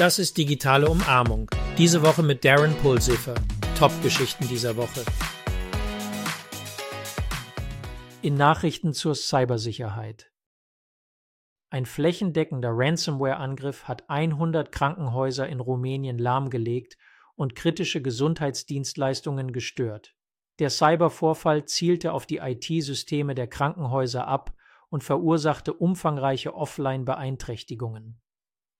Das ist digitale Umarmung. Diese Woche mit Darren Pulsiffer. Top-Geschichten dieser Woche. In Nachrichten zur Cybersicherheit. Ein flächendeckender Ransomware-Angriff hat 100 Krankenhäuser in Rumänien lahmgelegt und kritische Gesundheitsdienstleistungen gestört. Der Cybervorfall zielte auf die IT-Systeme der Krankenhäuser ab und verursachte umfangreiche Offline-Beeinträchtigungen.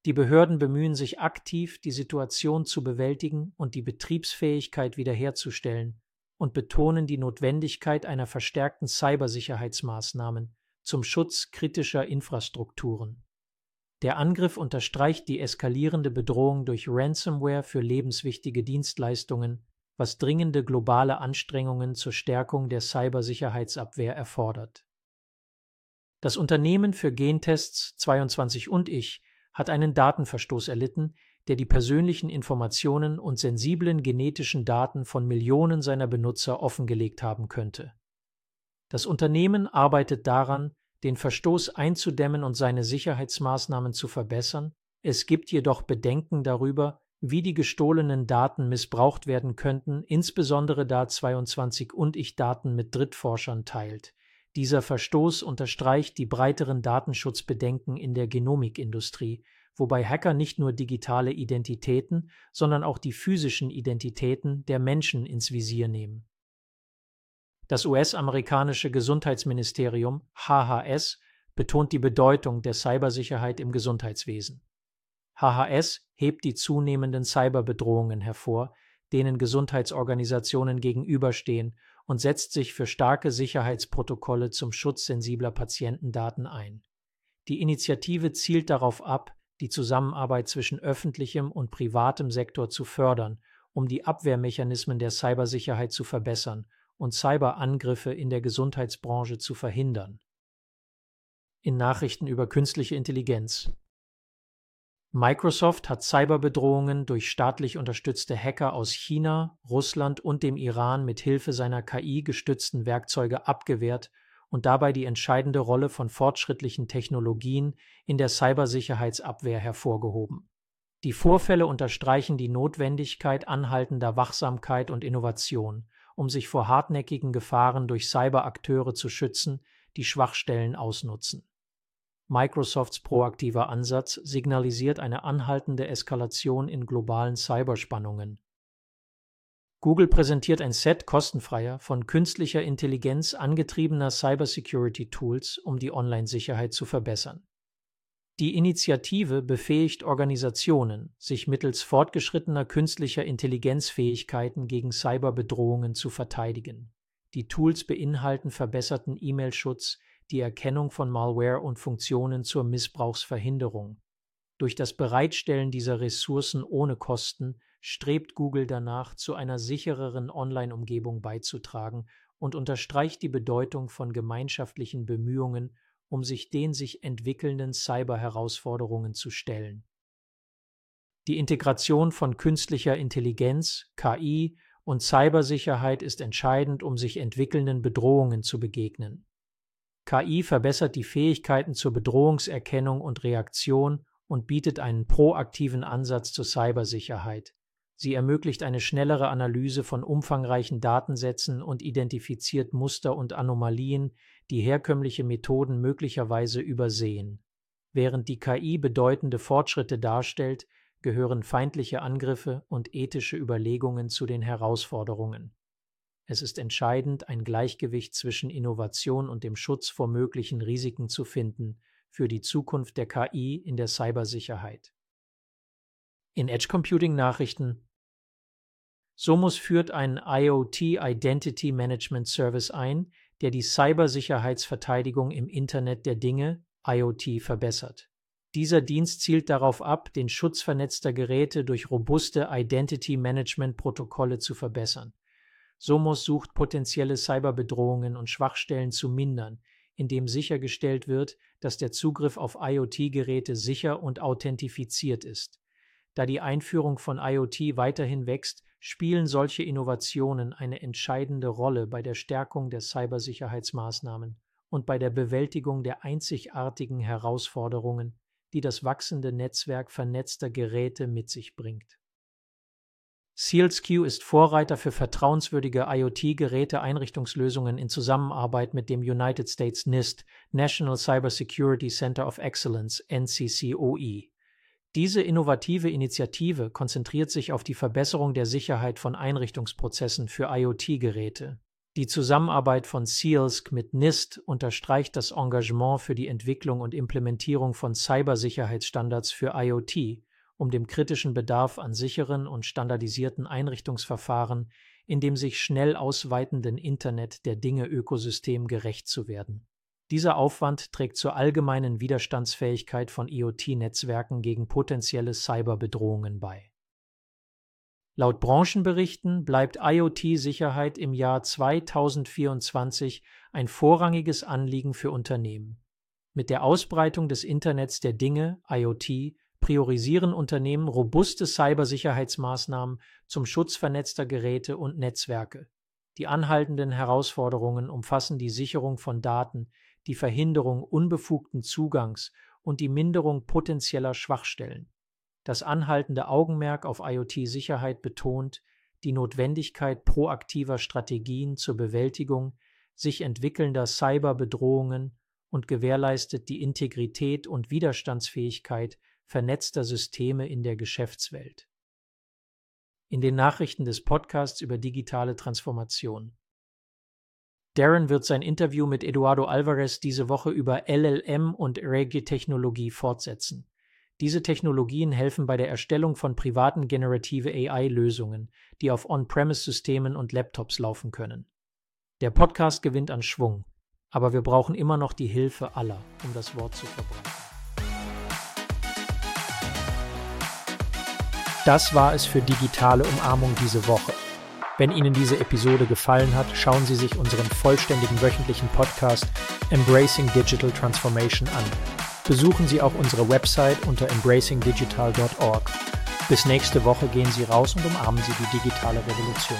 Die Behörden bemühen sich aktiv, die Situation zu bewältigen und die Betriebsfähigkeit wiederherzustellen und betonen die Notwendigkeit einer verstärkten Cybersicherheitsmaßnahmen zum Schutz kritischer Infrastrukturen. Der Angriff unterstreicht die eskalierende Bedrohung durch Ransomware für lebenswichtige Dienstleistungen, was dringende globale Anstrengungen zur Stärkung der Cybersicherheitsabwehr erfordert. Das Unternehmen für Gentests 22 und ich hat einen Datenverstoß erlitten, der die persönlichen Informationen und sensiblen genetischen Daten von Millionen seiner Benutzer offengelegt haben könnte. Das Unternehmen arbeitet daran, den Verstoß einzudämmen und seine Sicherheitsmaßnahmen zu verbessern, es gibt jedoch Bedenken darüber, wie die gestohlenen Daten missbraucht werden könnten, insbesondere da 22 und ich Daten mit Drittforschern teilt, dieser Verstoß unterstreicht die breiteren Datenschutzbedenken in der Genomikindustrie, wobei Hacker nicht nur digitale Identitäten, sondern auch die physischen Identitäten der Menschen ins Visier nehmen. Das US-amerikanische Gesundheitsministerium HHS betont die Bedeutung der Cybersicherheit im Gesundheitswesen. HHS hebt die zunehmenden Cyberbedrohungen hervor, denen Gesundheitsorganisationen gegenüberstehen und setzt sich für starke Sicherheitsprotokolle zum Schutz sensibler Patientendaten ein. Die Initiative zielt darauf ab, die Zusammenarbeit zwischen öffentlichem und privatem Sektor zu fördern, um die Abwehrmechanismen der Cybersicherheit zu verbessern und Cyberangriffe in der Gesundheitsbranche zu verhindern. In Nachrichten über künstliche Intelligenz Microsoft hat Cyberbedrohungen durch staatlich unterstützte Hacker aus China, Russland und dem Iran mit Hilfe seiner KI-gestützten Werkzeuge abgewehrt und dabei die entscheidende Rolle von fortschrittlichen Technologien in der Cybersicherheitsabwehr hervorgehoben. Die Vorfälle unterstreichen die Notwendigkeit anhaltender Wachsamkeit und Innovation, um sich vor hartnäckigen Gefahren durch Cyberakteure zu schützen, die Schwachstellen ausnutzen. Microsofts proaktiver Ansatz signalisiert eine anhaltende Eskalation in globalen Cyberspannungen. Google präsentiert ein Set kostenfreier, von künstlicher Intelligenz angetriebener Cybersecurity-Tools, um die Online-Sicherheit zu verbessern. Die Initiative befähigt Organisationen, sich mittels fortgeschrittener künstlicher Intelligenzfähigkeiten gegen Cyberbedrohungen zu verteidigen. Die Tools beinhalten verbesserten E-Mail-Schutz, die Erkennung von Malware und Funktionen zur Missbrauchsverhinderung. Durch das Bereitstellen dieser Ressourcen ohne Kosten strebt Google danach, zu einer sichereren Online-Umgebung beizutragen und unterstreicht die Bedeutung von gemeinschaftlichen Bemühungen, um sich den sich entwickelnden Cyber-Herausforderungen zu stellen. Die Integration von künstlicher Intelligenz, KI und Cybersicherheit ist entscheidend, um sich entwickelnden Bedrohungen zu begegnen. KI verbessert die Fähigkeiten zur Bedrohungserkennung und Reaktion und bietet einen proaktiven Ansatz zur Cybersicherheit. Sie ermöglicht eine schnellere Analyse von umfangreichen Datensätzen und identifiziert Muster und Anomalien, die herkömmliche Methoden möglicherweise übersehen. Während die KI bedeutende Fortschritte darstellt, gehören feindliche Angriffe und ethische Überlegungen zu den Herausforderungen. Es ist entscheidend, ein Gleichgewicht zwischen Innovation und dem Schutz vor möglichen Risiken zu finden für die Zukunft der KI in der Cybersicherheit. In Edge Computing Nachrichten Somus führt einen IoT Identity Management Service ein, der die Cybersicherheitsverteidigung im Internet der Dinge IoT verbessert. Dieser Dienst zielt darauf ab, den Schutz vernetzter Geräte durch robuste Identity Management Protokolle zu verbessern. Somos sucht potenzielle Cyberbedrohungen und Schwachstellen zu mindern, indem sichergestellt wird, dass der Zugriff auf IoT-Geräte sicher und authentifiziert ist. Da die Einführung von IoT weiterhin wächst, spielen solche Innovationen eine entscheidende Rolle bei der Stärkung der Cybersicherheitsmaßnahmen und bei der Bewältigung der einzigartigen Herausforderungen, die das wachsende Netzwerk vernetzter Geräte mit sich bringt. SealsQ ist Vorreiter für vertrauenswürdige IoT-Geräte-Einrichtungslösungen in Zusammenarbeit mit dem United States NIST National Cybersecurity Center of Excellence NCCOE. Diese innovative Initiative konzentriert sich auf die Verbesserung der Sicherheit von Einrichtungsprozessen für IoT-Geräte. Die Zusammenarbeit von SEALSC mit NIST unterstreicht das Engagement für die Entwicklung und Implementierung von Cybersicherheitsstandards für IoT, um dem kritischen Bedarf an sicheren und standardisierten Einrichtungsverfahren in dem sich schnell ausweitenden Internet der Dinge-Ökosystem gerecht zu werden. Dieser Aufwand trägt zur allgemeinen Widerstandsfähigkeit von IoT-Netzwerken gegen potenzielle Cyberbedrohungen bei. Laut Branchenberichten bleibt IoT-Sicherheit im Jahr 2024 ein vorrangiges Anliegen für Unternehmen. Mit der Ausbreitung des Internets der Dinge, IoT, priorisieren Unternehmen robuste Cybersicherheitsmaßnahmen zum Schutz vernetzter Geräte und Netzwerke. Die anhaltenden Herausforderungen umfassen die Sicherung von Daten, die Verhinderung unbefugten Zugangs und die Minderung potenzieller Schwachstellen. Das anhaltende Augenmerk auf IoT-Sicherheit betont die Notwendigkeit proaktiver Strategien zur Bewältigung sich entwickelnder Cyberbedrohungen und gewährleistet die Integrität und Widerstandsfähigkeit vernetzter Systeme in der Geschäftswelt. In den Nachrichten des Podcasts über digitale Transformation. Darren wird sein Interview mit Eduardo Alvarez diese Woche über LLM und Reggae-Technologie fortsetzen. Diese Technologien helfen bei der Erstellung von privaten generative AI-Lösungen, die auf On-Premise-Systemen und Laptops laufen können. Der Podcast gewinnt an Schwung, aber wir brauchen immer noch die Hilfe aller, um das Wort zu verbreiten. Das war es für digitale Umarmung diese Woche. Wenn Ihnen diese Episode gefallen hat, schauen Sie sich unseren vollständigen wöchentlichen Podcast Embracing Digital Transformation an. Besuchen Sie auch unsere Website unter embracingdigital.org. Bis nächste Woche gehen Sie raus und umarmen Sie die digitale Revolution.